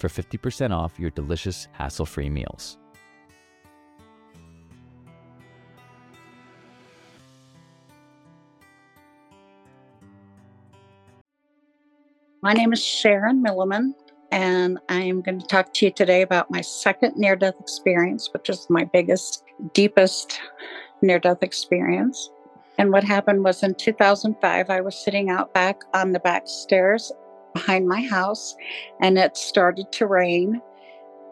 for 50% off your delicious hassle-free meals. My name is Sharon Milliman, and I'm going to talk to you today about my second near death experience, which is my biggest, deepest near death experience. And what happened was in 2005, I was sitting out back on the back stairs behind my house, and it started to rain.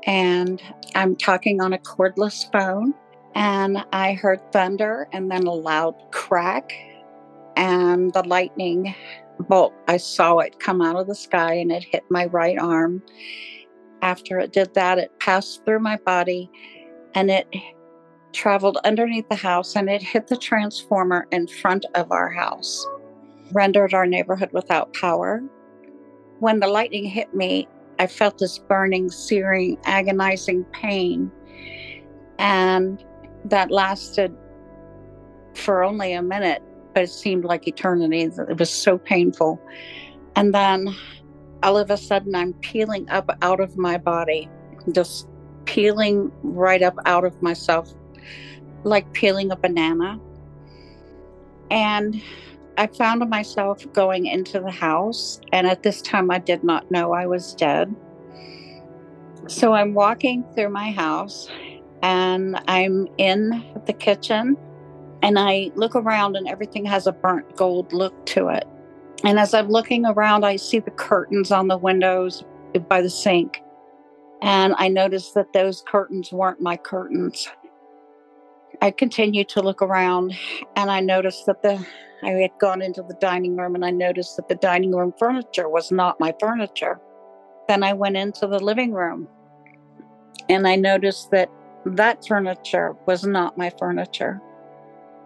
And I'm talking on a cordless phone, and I heard thunder and then a loud crack, and the lightning bolt. I saw it come out of the sky and it hit my right arm. After it did that, it passed through my body and it traveled underneath the house and it hit the transformer in front of our house, rendered our neighborhood without power. When the lightning hit me, I felt this burning, searing, agonizing pain. And that lasted for only a minute but it seemed like eternity. It was so painful. And then all of a sudden, I'm peeling up out of my body, just peeling right up out of myself, like peeling a banana. And I found myself going into the house. And at this time, I did not know I was dead. So I'm walking through my house and I'm in the kitchen and I look around and everything has a burnt gold look to it. And as I'm looking around, I see the curtains on the windows by the sink. And I notice that those curtains weren't my curtains. I continued to look around and I noticed that the I had gone into the dining room and I noticed that the dining room furniture was not my furniture. Then I went into the living room and I noticed that that furniture was not my furniture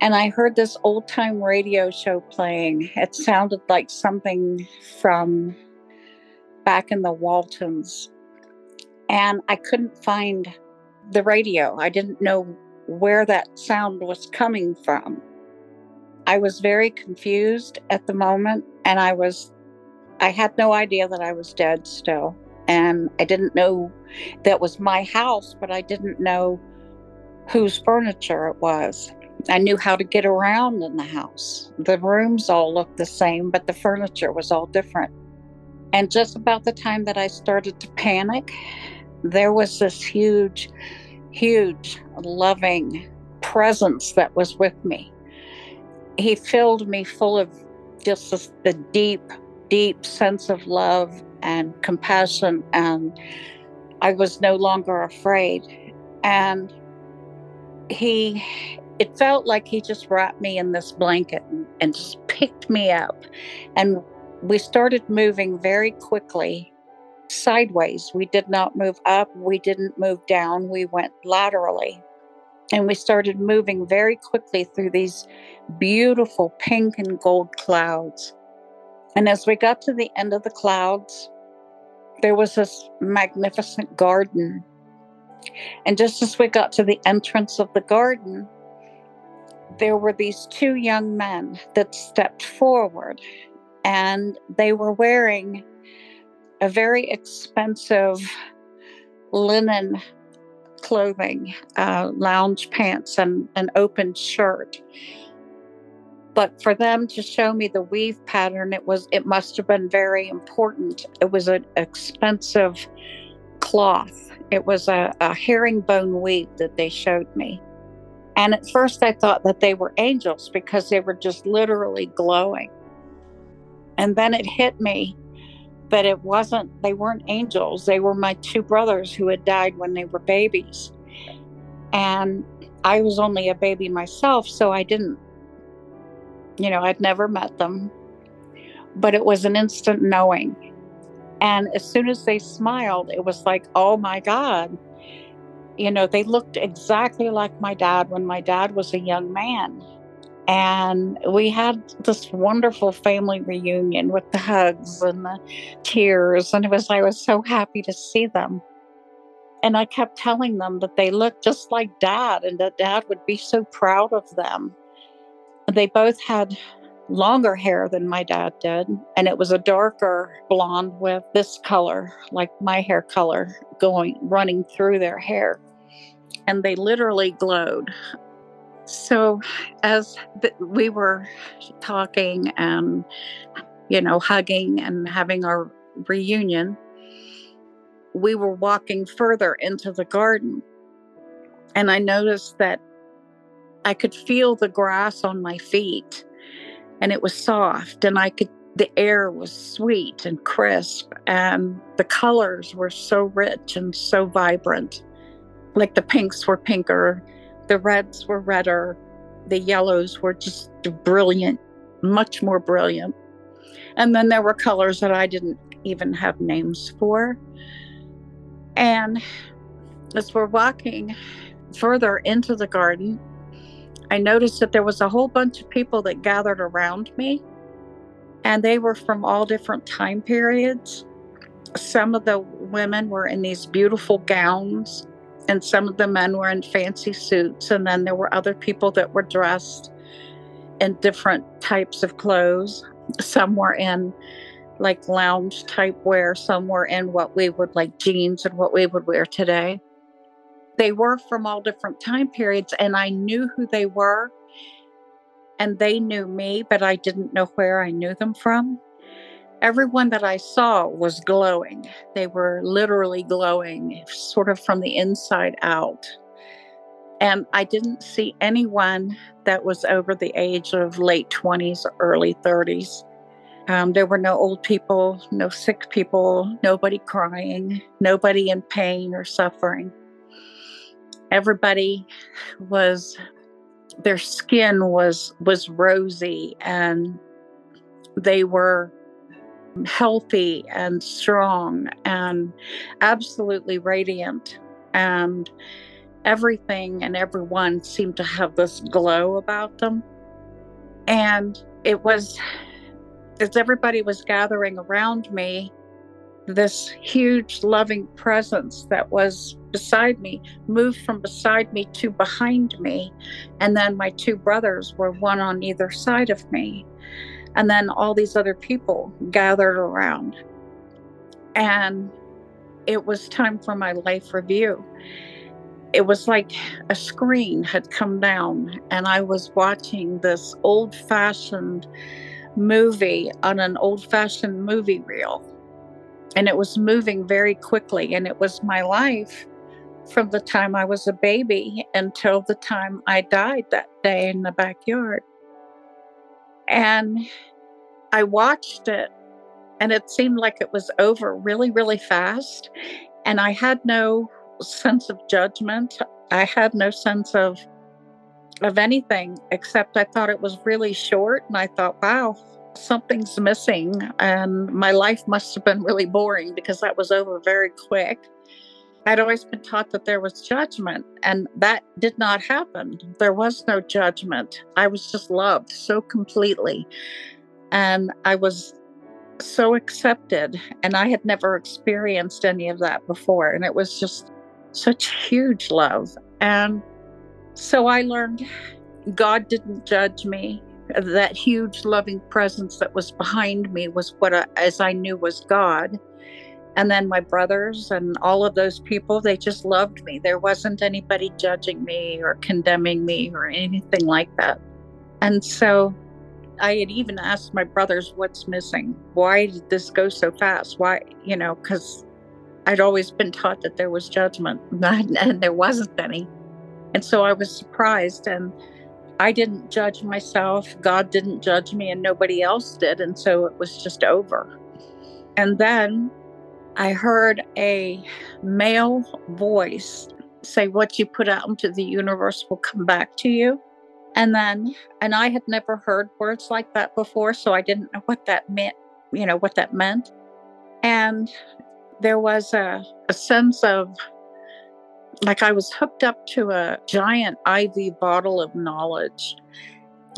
and I heard this old time radio show playing. It sounded like something from back in the Waltons. And I couldn't find the radio. I didn't know where that sound was coming from. I was very confused at the moment and I was I had no idea that I was dead still. And I didn't know that was my house, but I didn't know whose furniture it was. I knew how to get around in the house. The rooms all looked the same, but the furniture was all different. And just about the time that I started to panic, there was this huge, huge, loving presence that was with me. He filled me full of just the deep, deep sense of love and compassion. And I was no longer afraid. And he it felt like he just wrapped me in this blanket and, and just picked me up. And we started moving very quickly sideways. We did not move up, we didn't move down, we went laterally. And we started moving very quickly through these beautiful pink and gold clouds. And as we got to the end of the clouds, there was this magnificent garden. And just as we got to the entrance of the garden, there were these two young men that stepped forward and they were wearing a very expensive linen clothing, uh, lounge pants, and an open shirt. But for them to show me the weave pattern, it was it must have been very important. It was an expensive cloth, It was a, a herringbone weave that they showed me. And at first, I thought that they were angels because they were just literally glowing. And then it hit me that it wasn't, they weren't angels. They were my two brothers who had died when they were babies. And I was only a baby myself, so I didn't, you know, I'd never met them. But it was an instant knowing. And as soon as they smiled, it was like, oh my God, you know, they looked exactly like my dad when my dad was a young man. And we had this wonderful family reunion with the hugs and the tears. And it was, I was so happy to see them. And I kept telling them that they looked just like dad and that dad would be so proud of them. They both had longer hair than my dad did. And it was a darker blonde with this color, like my hair color, going running through their hair. And they literally glowed. So as we were talking and, you know, hugging and having our reunion, we were walking further into the garden. And I noticed that I could feel the grass on my feet and it was soft and I could the air was sweet and crisp and the colors were so rich and so vibrant. Like the pinks were pinker, the reds were redder, the yellows were just brilliant, much more brilliant. And then there were colors that I didn't even have names for. And as we're walking further into the garden, I noticed that there was a whole bunch of people that gathered around me, and they were from all different time periods. Some of the women were in these beautiful gowns, and some of the men were in fancy suits, and then there were other people that were dressed in different types of clothes. Some were in like lounge type wear, some were in what we would like jeans and what we would wear today. They were from all different time periods, and I knew who they were, and they knew me, but I didn't know where I knew them from. Everyone that I saw was glowing. They were literally glowing, sort of from the inside out. And I didn't see anyone that was over the age of late 20s, early 30s. Um, there were no old people, no sick people, nobody crying, nobody in pain or suffering everybody was their skin was was rosy and they were healthy and strong and absolutely radiant and everything and everyone seemed to have this glow about them and it was as everybody was gathering around me this huge loving presence that was beside me moved from beside me to behind me. And then my two brothers were one on either side of me. And then all these other people gathered around. And it was time for my life review. It was like a screen had come down, and I was watching this old fashioned movie on an old fashioned movie reel and it was moving very quickly and it was my life from the time I was a baby until the time I died that day in the backyard. And I watched it and it seemed like it was over really, really fast. And I had no sense of judgment. I had no sense of of anything except I thought it was really short and I thought, wow, something's missing and my life must have been really boring because that was over very quick. I'd always been taught that there was judgment, and that did not happen. There was no judgment. I was just loved so completely. And I was so accepted, and I had never experienced any of that before. And it was just such huge love. And so I learned God didn't judge me that huge loving presence that was behind me was what I, as I knew was God. And then my brothers and all of those people, they just loved me. There wasn't anybody judging me or condemning me or anything like that. And so I had even asked my brothers, what's missing? Why did this go so fast? Why, you know, because I'd always been taught that there was judgment, and there wasn't any. And so I was surprised, and I didn't judge myself. God didn't judge me, and nobody else did. And so it was just over. And then I heard a male voice say, What you put out into the universe will come back to you. And then, and I had never heard words like that before, so I didn't know what that meant, you know, what that meant. And there was a, a sense of like I was hooked up to a giant IV bottle of knowledge.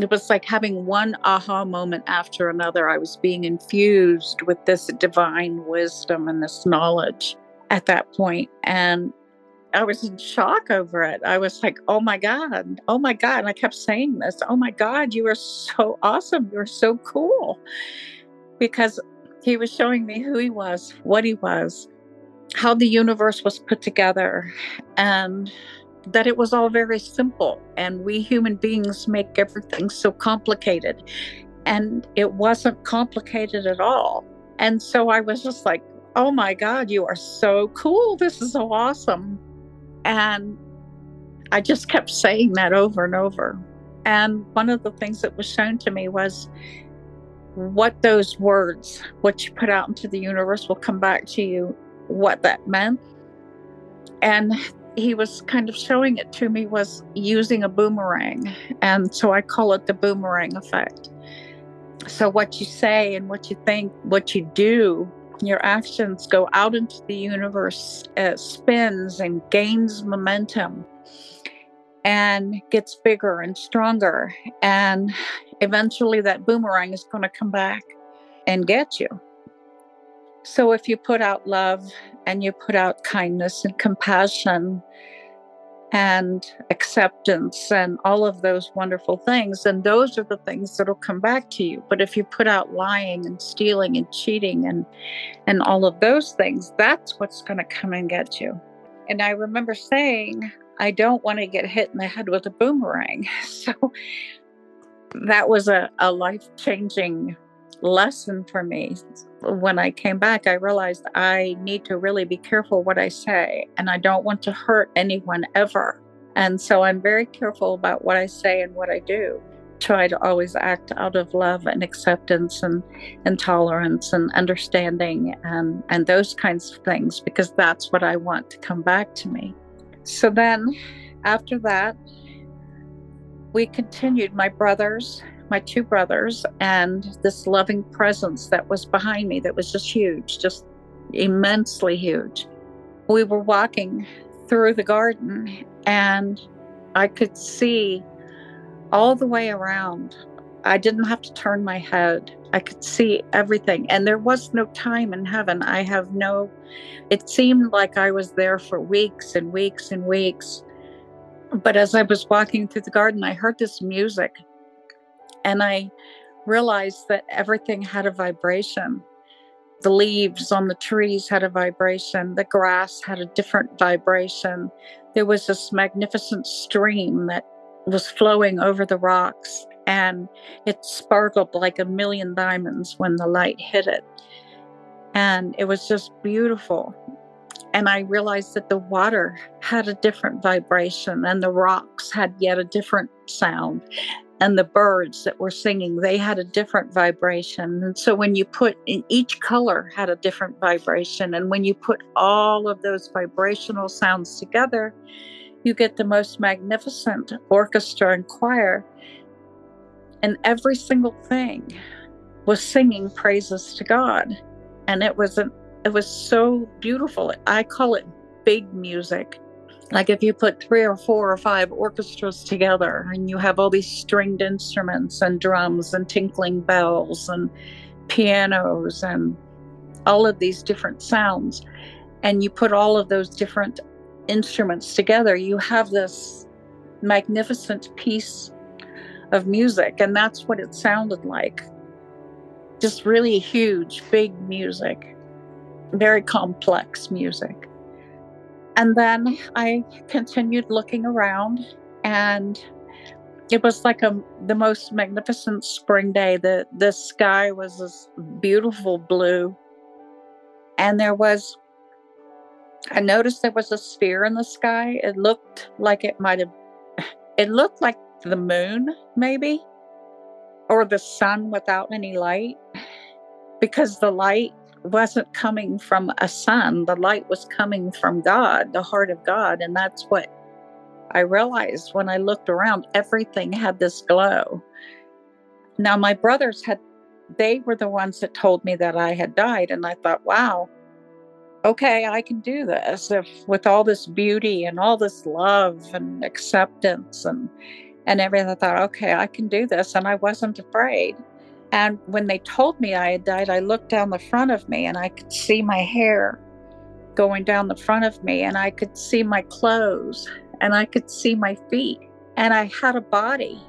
It was like having one aha moment after another. I was being infused with this divine wisdom and this knowledge at that point. And I was in shock over it. I was like, oh my God, oh my God. And I kept saying this, oh my God, you are so awesome. You're so cool. Because he was showing me who he was, what he was, how the universe was put together, and that it was all very simple. And we human beings make everything so complicated. And it wasn't complicated at all. And so I was just like, oh my God, you are so cool. This is so awesome. And I just kept saying that over and over. And one of the things that was shown to me was what those words, what you put out into the universe, will come back to you, what that meant. And he was kind of showing it to me was using a boomerang. And so I call it the boomerang effect. So, what you say and what you think, what you do your actions go out into the universe, it spins and gains momentum and gets bigger and stronger. And eventually that boomerang is going to come back and get you. So if you put out love and you put out kindness and compassion and acceptance and all of those wonderful things. And those are the things that'll come back to you. But if you put out lying and stealing and cheating and and all of those things, that's what's going to come and get you. And I remember saying, I don't want to get hit in the head with a boomerang. So that was a, a life changing lesson for me. When I came back, I realized I need to really be careful what I say, and I don't want to hurt anyone ever. And so I'm very careful about what I say and what I do. Try to always act out of love and acceptance and, and tolerance and understanding and, and those kinds of things because that's what I want to come back to me. So then after that, we continued. My brothers my two brothers and this loving presence that was behind me that was just huge, just immensely huge. We were walking through the garden and I could see all the way around. I didn't have to turn my head. I could see everything. And there was no time in heaven. I have no, it seemed like I was there for weeks and weeks and weeks. But as I was walking through the garden, I heard this music and I realized that everything had a vibration. The leaves on the trees had a vibration, the grass had a different vibration. There was this magnificent stream that was flowing over the rocks, and it sparkled like a million diamonds when the light hit it. And it was just beautiful. And I realized that the water had a different vibration, and the rocks had yet a different sound and the birds that were singing they had a different vibration. And so when you put in each color had a different vibration. And when you put all of those vibrational sounds together you get the most magnificent orchestra and choir. And every single thing was singing praises to god. And it was an it was so beautiful. I call it big music like if you put three or four or five orchestras together and you have all these stringed instruments and drums and tinkling bells and pianos and all of these different sounds and you put all of those different instruments together you have this magnificent piece of music and that's what it sounded like. Just really huge big music. Very complex music and then I continued looking around, and it was like a the most magnificent spring day. The the sky was this beautiful blue, and there was I noticed there was a sphere in the sky. It looked like it might have, it looked like the moon, maybe, or the sun without any light, because the light wasn't coming from a sun. The light was coming from God, the heart of God. And that's what I realized when I looked around, everything had this glow. Now, my brothers had, they were the ones that told me that I had died. And I thought, wow, okay, I can do this if with all this beauty and all this love and acceptance and and everything. I thought, okay, I can do this. And I wasn't afraid. And when they told me I had died, I looked down the front of me and I could see my hair going down the front of me and I could see my clothes and I could see my feet. And I had a body,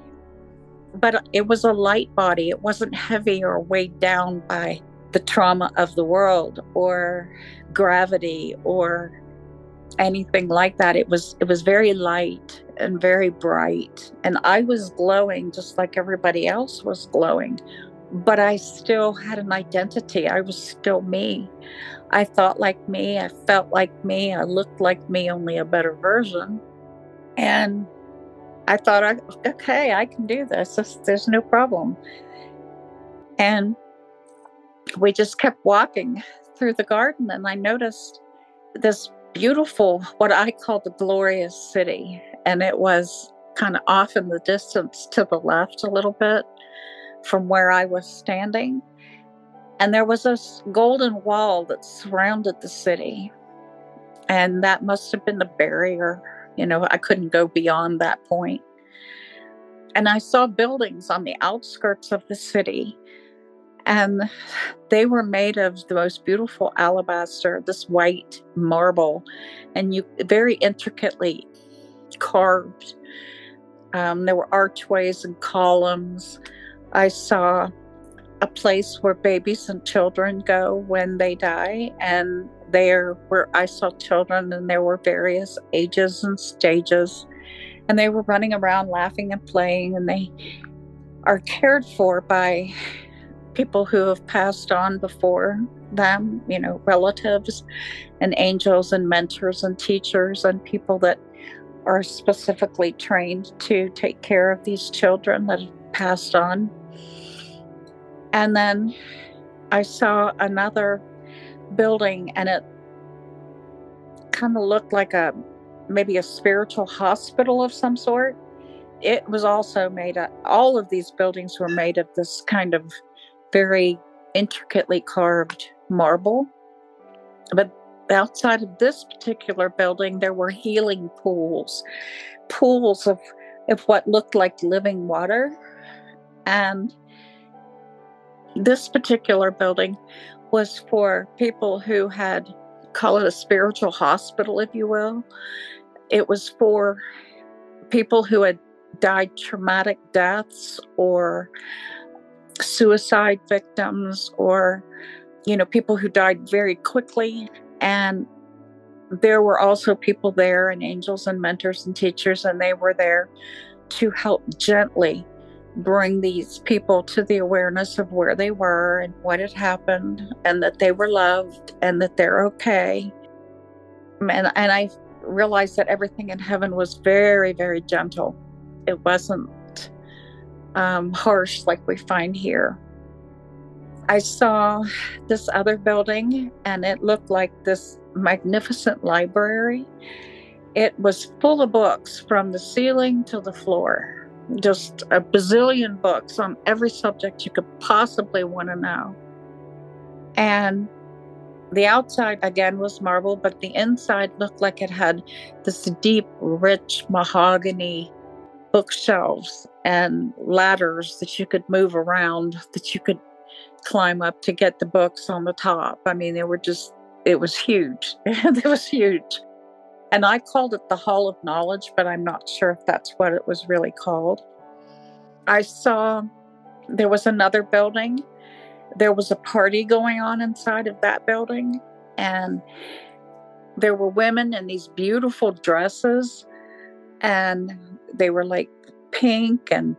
but it was a light body. It wasn't heavy or weighed down by the trauma of the world or gravity or anything like that. It was it was very light and very bright. And I was glowing just like everybody else was glowing. But I still had an identity. I was still me. I thought like me. I felt like me. I looked like me, only a better version. And I thought, okay, I can do this. There's no problem. And we just kept walking through the garden, and I noticed this beautiful, what I call the glorious city. And it was kind of off in the distance to the left a little bit from where I was standing. And there was a golden wall that surrounded the city. And that must have been the barrier you know, I couldn't go beyond that point. And I saw buildings on the outskirts of the city, and they were made of the most beautiful alabaster, this white marble, and you very intricately carved. Um, there were archways and columns. I saw a place where babies and children go when they die, and there where I saw children, and there were various ages and stages, and they were running around laughing and playing, and they are cared for by people who have passed on before them, you know, relatives and angels and mentors and teachers and people that are specifically trained to take care of these children that have passed on. And then I saw another building and it kind of looked like a maybe a spiritual hospital of some sort. It was also made of all of these buildings were made of this kind of very intricately carved marble. But outside of this particular building, there were healing pools, pools of, of what looked like living water. And this particular building was for people who had, call it a spiritual hospital, if you will. It was for people who had died traumatic deaths or suicide victims or you know people who died very quickly and there were also people there and angels and mentors and teachers and they were there to help gently bring these people to the awareness of where they were and what had happened and that they were loved and that they're okay. And, and I realized that everything in heaven was very, very gentle. It wasn't um, harsh like we find here. I saw this other building and it looked like this magnificent library. It was full of books from the ceiling to the floor just a bazillion books on every subject you could possibly want to know. And the outside again was marble, but the inside looked like it had this deep, rich mahogany bookshelves and ladders that you could move around, that you could climb up to get the books on the top. I mean, they were just, it was huge. it was huge. And I called it the Hall of Knowledge, but I'm not sure if that's what it was really called. I saw there was another building. There was a party going on inside of that building, and there were women in these beautiful dresses, and they were like pink and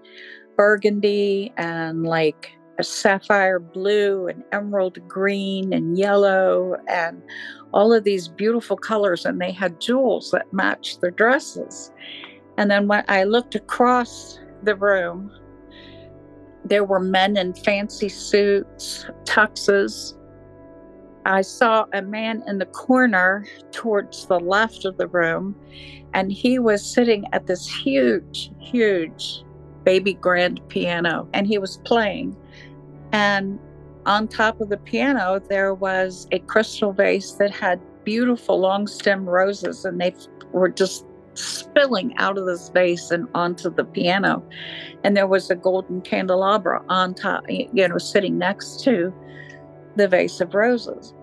burgundy and like sapphire blue and emerald green and yellow and all of these beautiful colors. And they had jewels that matched their dresses. And then when I looked across the room, there were men in fancy suits, tuxes. I saw a man in the corner towards the left of the room, and he was sitting at this huge, huge baby grand piano, and he was playing. And on top of the piano, there was a crystal vase that had beautiful long stem roses, and they were just spilling out of this vase and onto the piano. And there was a golden candelabra on top, you know, sitting next to the vase of roses.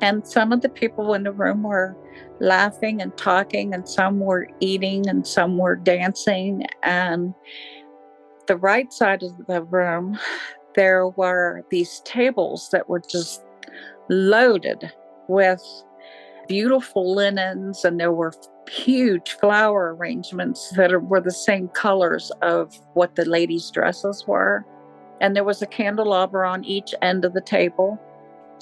And some of the people in the room were laughing and talking, and some were eating, and some were dancing. And the right side of the room, there were these tables that were just loaded with beautiful linens, and there were huge flower arrangements that were the same colors of what the ladies' dresses were. And there was a candelabra on each end of the table.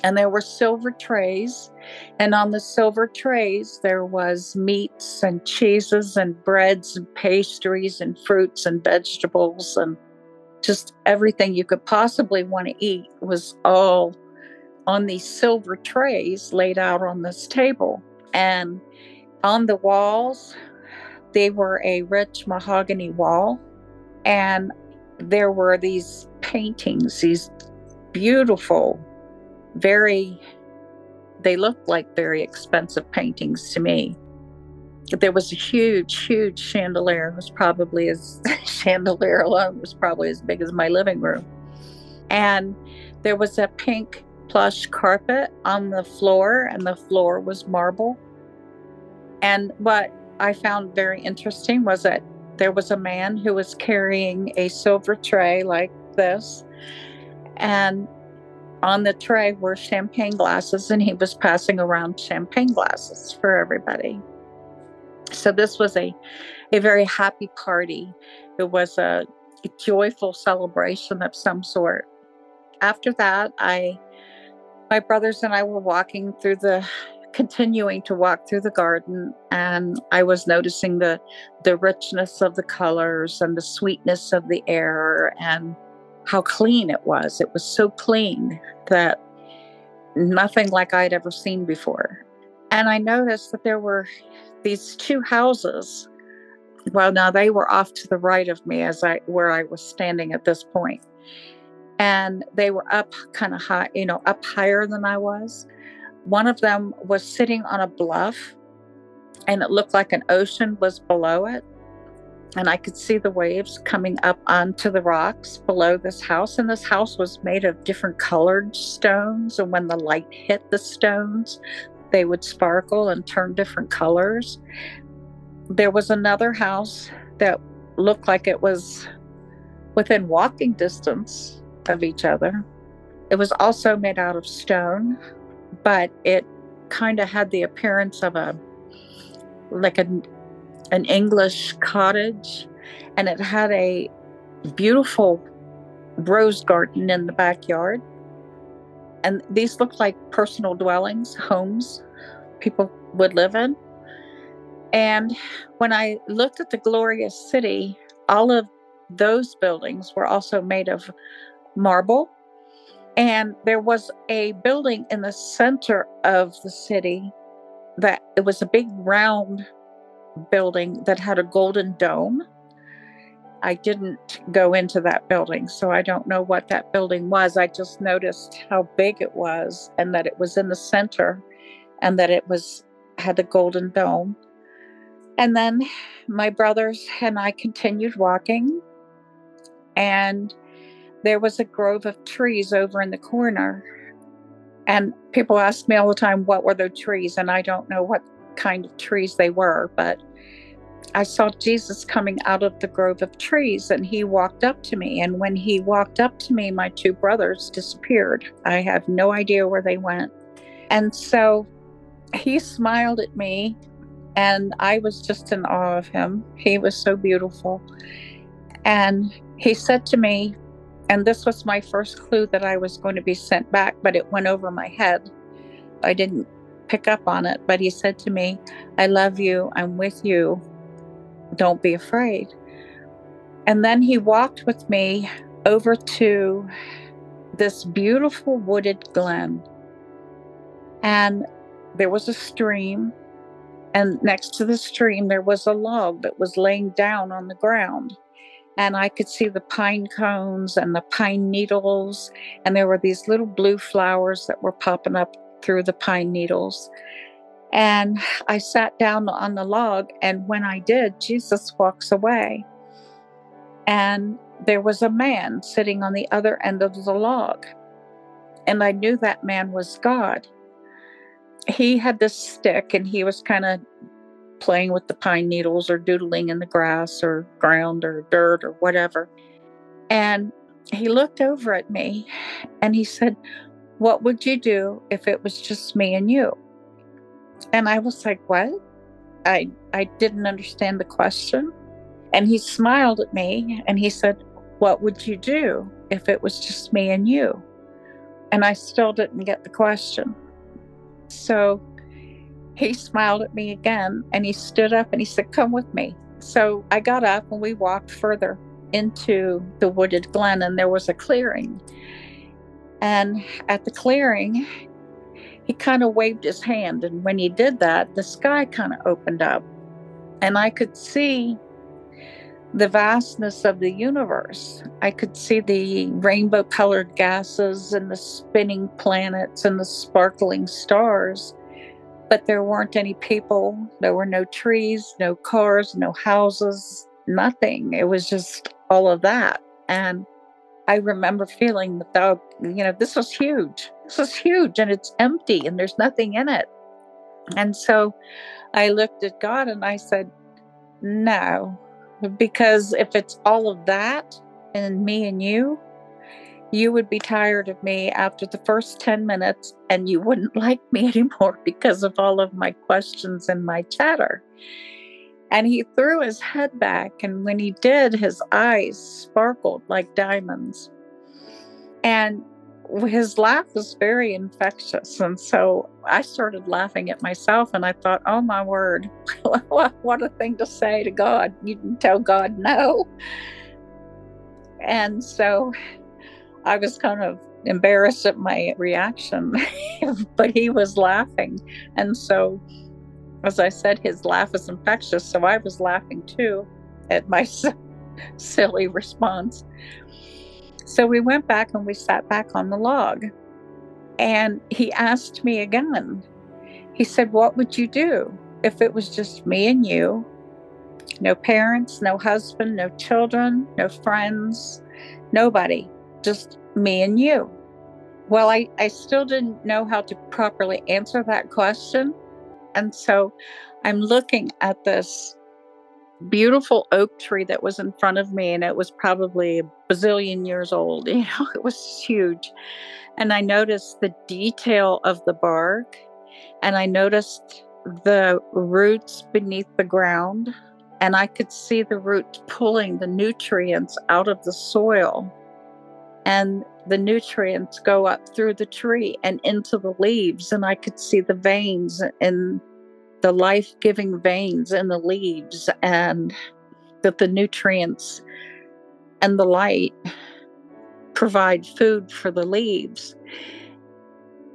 And there were silver trays. And on the silver trays, there was meats and cheeses and breads and pastries and fruits and vegetables and just everything you could possibly want to eat was all on these silver trays laid out on this table. And on the walls, they were a rich mahogany wall. And there were these paintings, these beautiful, very, they looked like very expensive paintings to me. There was a huge, huge chandelier. It was probably as chandelier alone was probably as big as my living room. And there was a pink plush carpet on the floor, and the floor was marble. And what I found very interesting was that there was a man who was carrying a silver tray like this. And on the tray were champagne glasses, and he was passing around champagne glasses for everybody. So this was a, a very happy party. It was a joyful celebration of some sort. After that, I my brothers and I were walking through the continuing to walk through the garden and I was noticing the the richness of the colors and the sweetness of the air and how clean it was. It was so clean that nothing like I'd ever seen before. And I noticed that there were these two houses. Well, now they were off to the right of me as I where I was standing at this point. and they were up kind of high, you know, up higher than I was. One of them was sitting on a bluff, and it looked like an ocean was below it. And I could see the waves coming up onto the rocks below this house. And this house was made of different colored stones. And when the light hit the stones, they would sparkle and turn different colors. There was another house that looked like it was within walking distance of each other. It was also made out of stone, but it kind of had the appearance of a like an an English cottage, and it had a beautiful rose garden in the backyard. And these looked like personal dwellings, homes people would live in. And when I looked at the glorious city, all of those buildings were also made of marble. And there was a building in the center of the city that it was a big round building that had a golden dome. I didn't go into that building, so I don't know what that building was. I just noticed how big it was and that it was in the center and that it was had a golden dome. And then my brothers and I continued walking and there was a grove of trees over in the corner. And people ask me all the time, what were those trees? And I don't know what kind of trees they were, but I saw Jesus coming out of the grove of trees and he walked up to me. And when he walked up to me, my two brothers disappeared. I have no idea where they went. And so he smiled at me and I was just in awe of him. He was so beautiful. And he said to me, And this was my first clue that I was going to be sent back, but it went over my head. I didn't pick up on it, but he said to me, I love you. I'm with you. Don't be afraid. And then he walked with me over to this beautiful wooded glen. And there was a stream. And next to the stream, there was a log that was laying down on the ground. And I could see the pine cones and the pine needles. And there were these little blue flowers that were popping up through the pine needles. And I sat down on the log. And when I did, Jesus walks away. And there was a man sitting on the other end of the log. And I knew that man was God. He had this stick and he was kind of playing with the pine needles or doodling in the grass or ground or dirt or whatever. And he looked over at me and he said, What would you do if it was just me and you? And I was like, What? I I didn't understand the question. And he smiled at me and he said, What would you do if it was just me and you? And I still didn't get the question. So he smiled at me again and he stood up and he said, Come with me. So I got up and we walked further into the wooded glen and there was a clearing. And at the clearing, he kind of waved his hand. And when he did that, the sky kind of opened up. And I could see the vastness of the universe. I could see the rainbow colored gases and the spinning planets and the sparkling stars, but there weren't any people. There were no trees, no cars, no houses, nothing. It was just all of that. And I remember feeling that, you know, this was huge. This was huge and it's empty and there's nothing in it. And so I looked at God and I said, no, because if it's all of that and me and you, you would be tired of me after the first 10 minutes and you wouldn't like me anymore because of all of my questions and my chatter. And he threw his head back, and when he did, his eyes sparkled like diamonds. And his laugh was very infectious. And so I started laughing at myself and I thought, oh my word, what a thing to say to God. You can tell God no. And so I was kind of embarrassed at my reaction, but he was laughing. And so, as I said, his laugh is infectious. So I was laughing too at my silly response. So we went back and we sat back on the log. And he asked me again. He said, What would you do if it was just me and you? No parents, no husband, no children, no friends, nobody, just me and you. Well, I, I still didn't know how to properly answer that question. And so I'm looking at this beautiful oak tree that was in front of me, and it was probably a bazillion years old. You know, it was huge. And I noticed the detail of the bark, and I noticed the roots beneath the ground, and I could see the roots pulling the nutrients out of the soil. And the nutrients go up through the tree and into the leaves, and I could see the veins and the life giving veins in the leaves and that the nutrients and the light provide food for the leaves.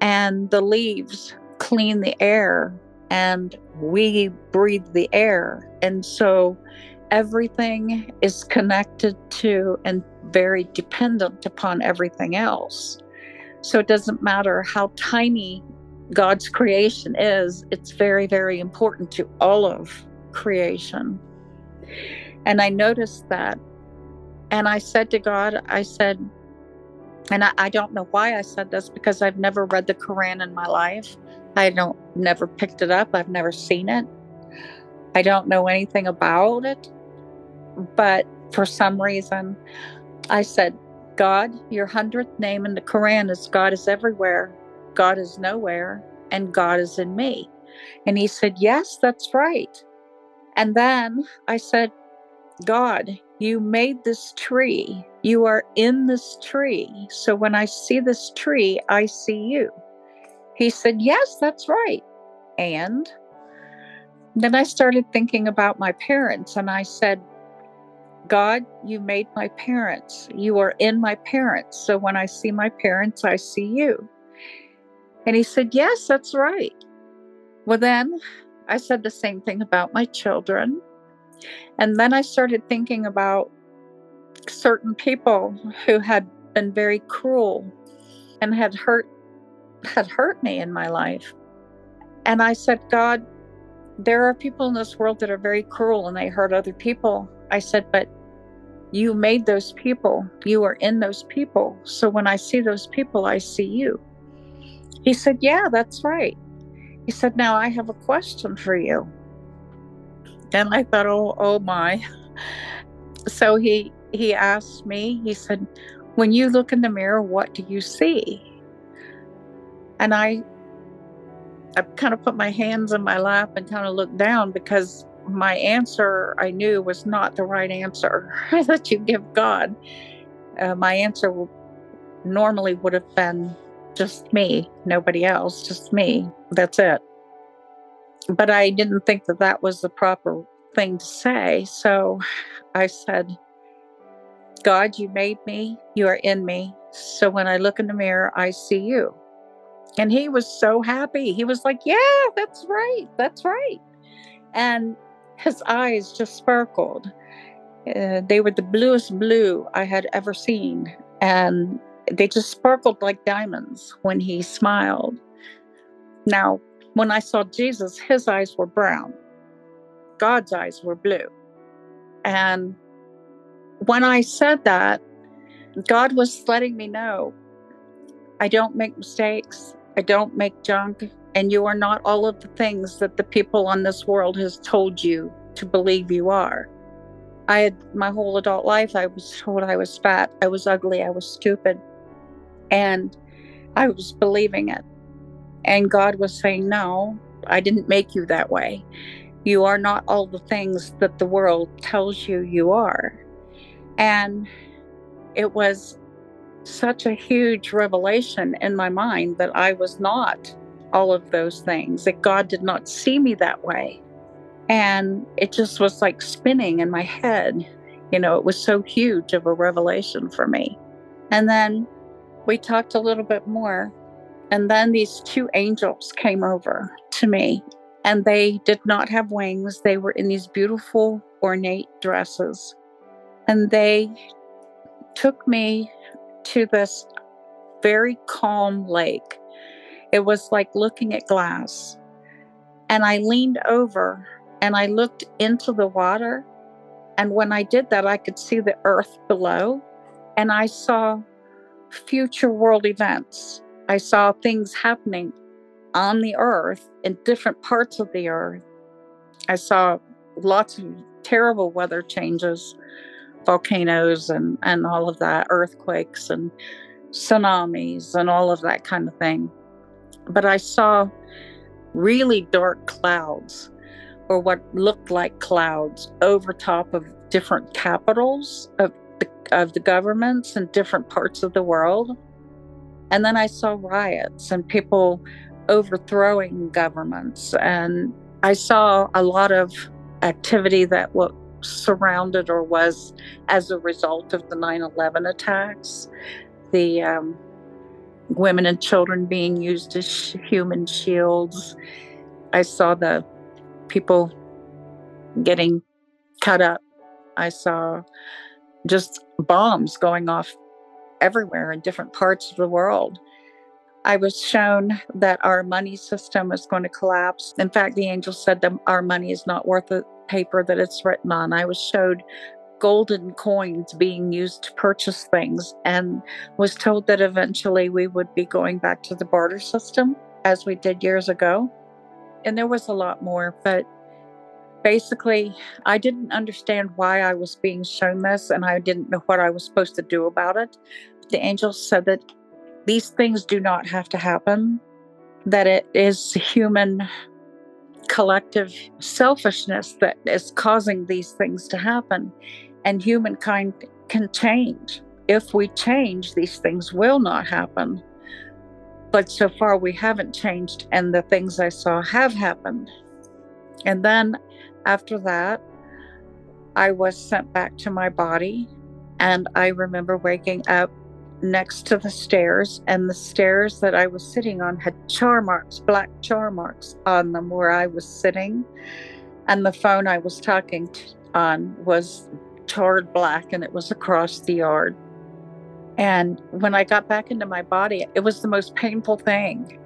And the leaves clean the air and we breathe the air. And so everything is connected to and very dependent upon everything else. So it doesn't matter how tiny God's creation is, it's very, very important to all of creation. And I noticed that. And I said to God, I said, and I, I, don't know why I said this because I've never read the Quran in my life. I don't never picked it up. I've never seen it. I don't know anything about it. But for some reason, I said, God, your hundredth name in the Quran is God is everywhere. God is nowhere and God is in me. And he said, Yes, that's right. And then I said, God, You made this tree. You are in this tree. So when I see this tree, I see you. He said, Yes, that's right. And then I started thinking about my parents and I said, God, you made my parents. You are in my parents. So when I see my parents, I see you. And he said, Yes, that's right. Well, then I said the same thing about my children. And then I started thinking about certain people who had been very cruel and had hurt had hurt me in my life. And I said, God, there are people in this world that are very cruel and they hurt other people. I said, but you made those people. You are in those people. So when I see those people, I see you. He said, Yeah, that's right. He said, Now I have a question for you. And I thought, Oh, oh my. So he he asked me, he said, When you look in the mirror, what do you see? And I I kind of put my hands in my lap and kind of looked down because my answer I knew was not the right answer that you give God. Uh, my answer normally would have been just me, nobody else, just me. That's it. But I didn't think that that was the proper thing to say. So I said, God, you made me, you are in me. So when I look in the mirror, I see you. And he was so happy. He was like, Yeah, that's right. That's right. And his eyes just sparkled. Uh, they were the bluest blue I had ever seen. And they just sparkled like diamonds when he smiled. Now, when I saw Jesus, his eyes were brown, God's eyes were blue. And when I said that, God was letting me know I don't make mistakes. I don't make junk, and you are not all of the things that the people on this world has told you to believe you are. I had my whole adult life, I was told I was fat, I was ugly, I was stupid, and I was believing it. And God was saying, No, I didn't make you that way. You are not all the things that the world tells you you are. And it was such a huge revelation in my mind that I was not all of those things, that God did not see me that way. And it just was like spinning in my head. You know, it was so huge of a revelation for me. And then we talked a little bit more. And then these two angels came over to me, and they did not have wings. They were in these beautiful, ornate dresses. And they took me to this very calm lake. It was like looking at glass. And I leaned over and I looked into the water. And when I did that, I could see the earth below. And I saw future world events. I saw things happening on the earth in different parts of the earth. I saw lots of terrible weather changes volcanoes and, and all of that, earthquakes and tsunamis and all of that kind of thing. But I saw really dark clouds or what looked like clouds over top of different capitals of the, of the governments in different parts of the world. And then I saw riots and people overthrowing governments. And I saw a lot of activity that what surrounded or was as a result of the 9 11 attacks. The um, women and children being used as sh- human shields. I saw the people getting cut up. I saw just bombs going off everywhere in different parts of the world. I was shown that our money system is going to collapse. In fact, the angel said that our money is not worth the paper that it's written on. I was showed golden coins being used to purchase things and was told that eventually we would be going back to the barter system as we did years ago. And there was a lot more, but basically, I didn't understand why I was being shown this and I didn't know what I was supposed to do about it. The angel said that these things do not have to happen, that it is human collective selfishness that is causing these things to happen. And humankind can change. If we change, these things will not happen. But so far, we haven't changed, and the things I saw have happened. And then after that, I was sent back to my body. And I remember waking up next to the stairs, and the stairs that I was sitting on had char marks, black char marks on them where I was sitting. And the phone I was talking on was charred black and it was across the yard. And when I got back into my body, it was the most painful thing.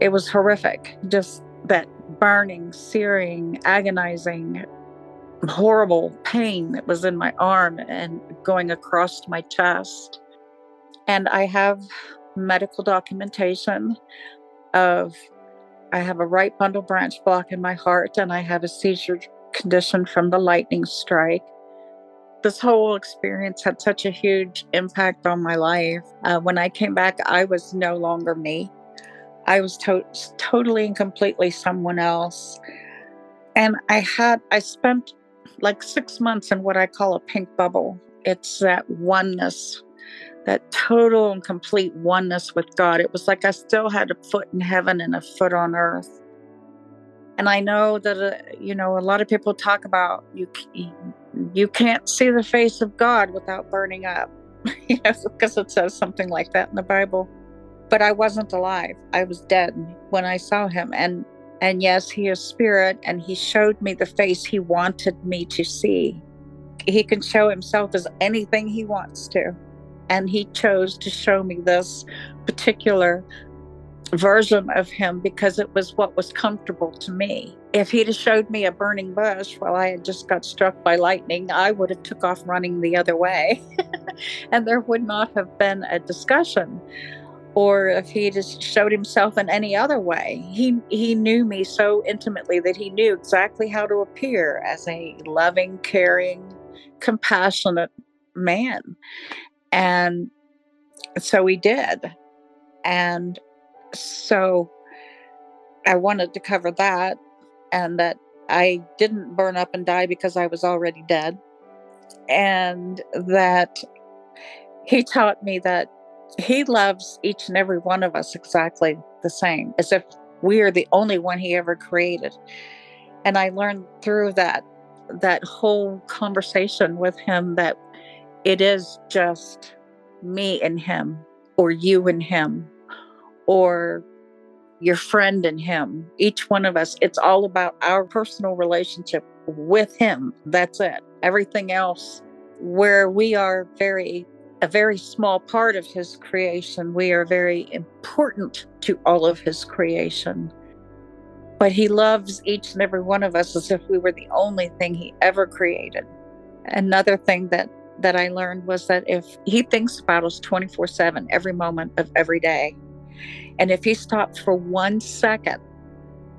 It was horrific. Just that burning, searing, agonizing, horrible pain that was in my arm and going across my chest. And I have medical documentation of I have a right bundle branch block in my heart and I have a seizure condition from the lightning strike. This whole experience had such a huge impact on my life. Uh, when I came back, I was no longer me. I was to- totally and completely someone else. And I had, I spent like six months in what I call a pink bubble. It's that oneness that total and complete oneness with God. It was like I still had a foot in heaven and a foot on earth. And I know that uh, you know a lot of people talk about you you can't see the face of God without burning up. because it says something like that in the Bible. But I wasn't alive. I was dead when I saw him and and yes, he is spirit and he showed me the face he wanted me to see. He can show himself as anything he wants to and he chose to show me this particular version of him because it was what was comfortable to me. If he'd have showed me a burning bush while I had just got struck by lightning, I would have took off running the other way. and there would not have been a discussion. Or if he just showed himself in any other way. He he knew me so intimately that he knew exactly how to appear as a loving, caring, compassionate man. And so he did. And so I wanted to cover that and that I didn't burn up and die because I was already dead. And that he taught me that he loves each and every one of us exactly the same, as if we are the only one he ever created. And I learned through that that whole conversation with him that it is just me and him, or you and him, or your friend and him. Each one of us, it's all about our personal relationship with him. That's it. Everything else, where we are very, a very small part of his creation, we are very important to all of his creation. But he loves each and every one of us as if we were the only thing he ever created. Another thing that that I learned was that if he thinks about us 24 7 every moment of every day, and if he stopped for one second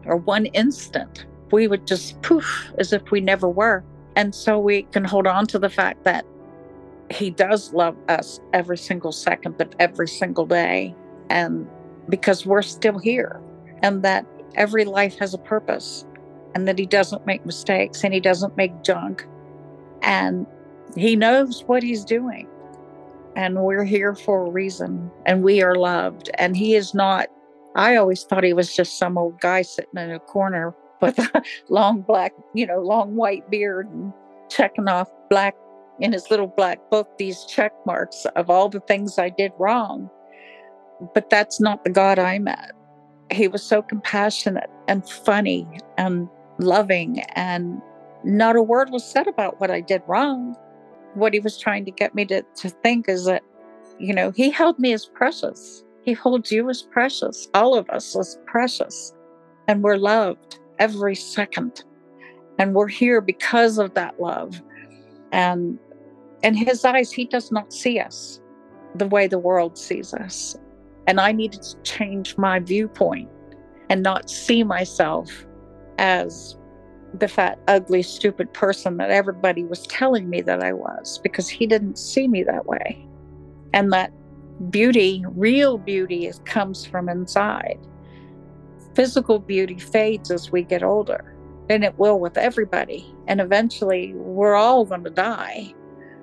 or one instant, we would just poof as if we never were. And so we can hold on to the fact that he does love us every single second of every single day. And because we're still here, and that every life has a purpose, and that he doesn't make mistakes and he doesn't make junk. And he knows what he's doing. And we're here for a reason. And we are loved. And he is not, I always thought he was just some old guy sitting in a corner with a long black, you know, long white beard and checking off black in his little black book these check marks of all the things I did wrong. But that's not the God I met. He was so compassionate and funny and loving, and not a word was said about what I did wrong what he was trying to get me to, to think is that, you know, he held me as precious. He holds you as precious, all of us as precious. And we're loved every second. And we're here because of that love. And in his eyes, he does not see us the way the world sees us. And I needed to change my viewpoint and not see myself as the fat, ugly, stupid person that everybody was telling me that I was because he didn't see me that way. And that beauty, real beauty, is, comes from inside. Physical beauty fades as we get older, and it will with everybody. And eventually, we're all going to die.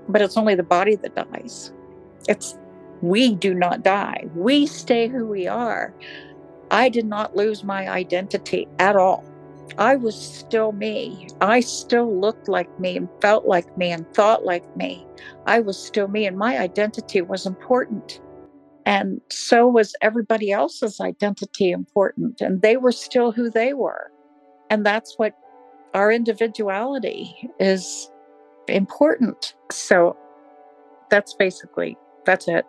but it's only the body that dies. It's we do not die. We stay who we are. I did not lose my identity at all. I was still me. I still looked like me and felt like me and thought like me. I was still me, and my identity was important. And so was everybody else's identity important. And they were still who they were. And that's what our individuality is important. So that's basically that's it.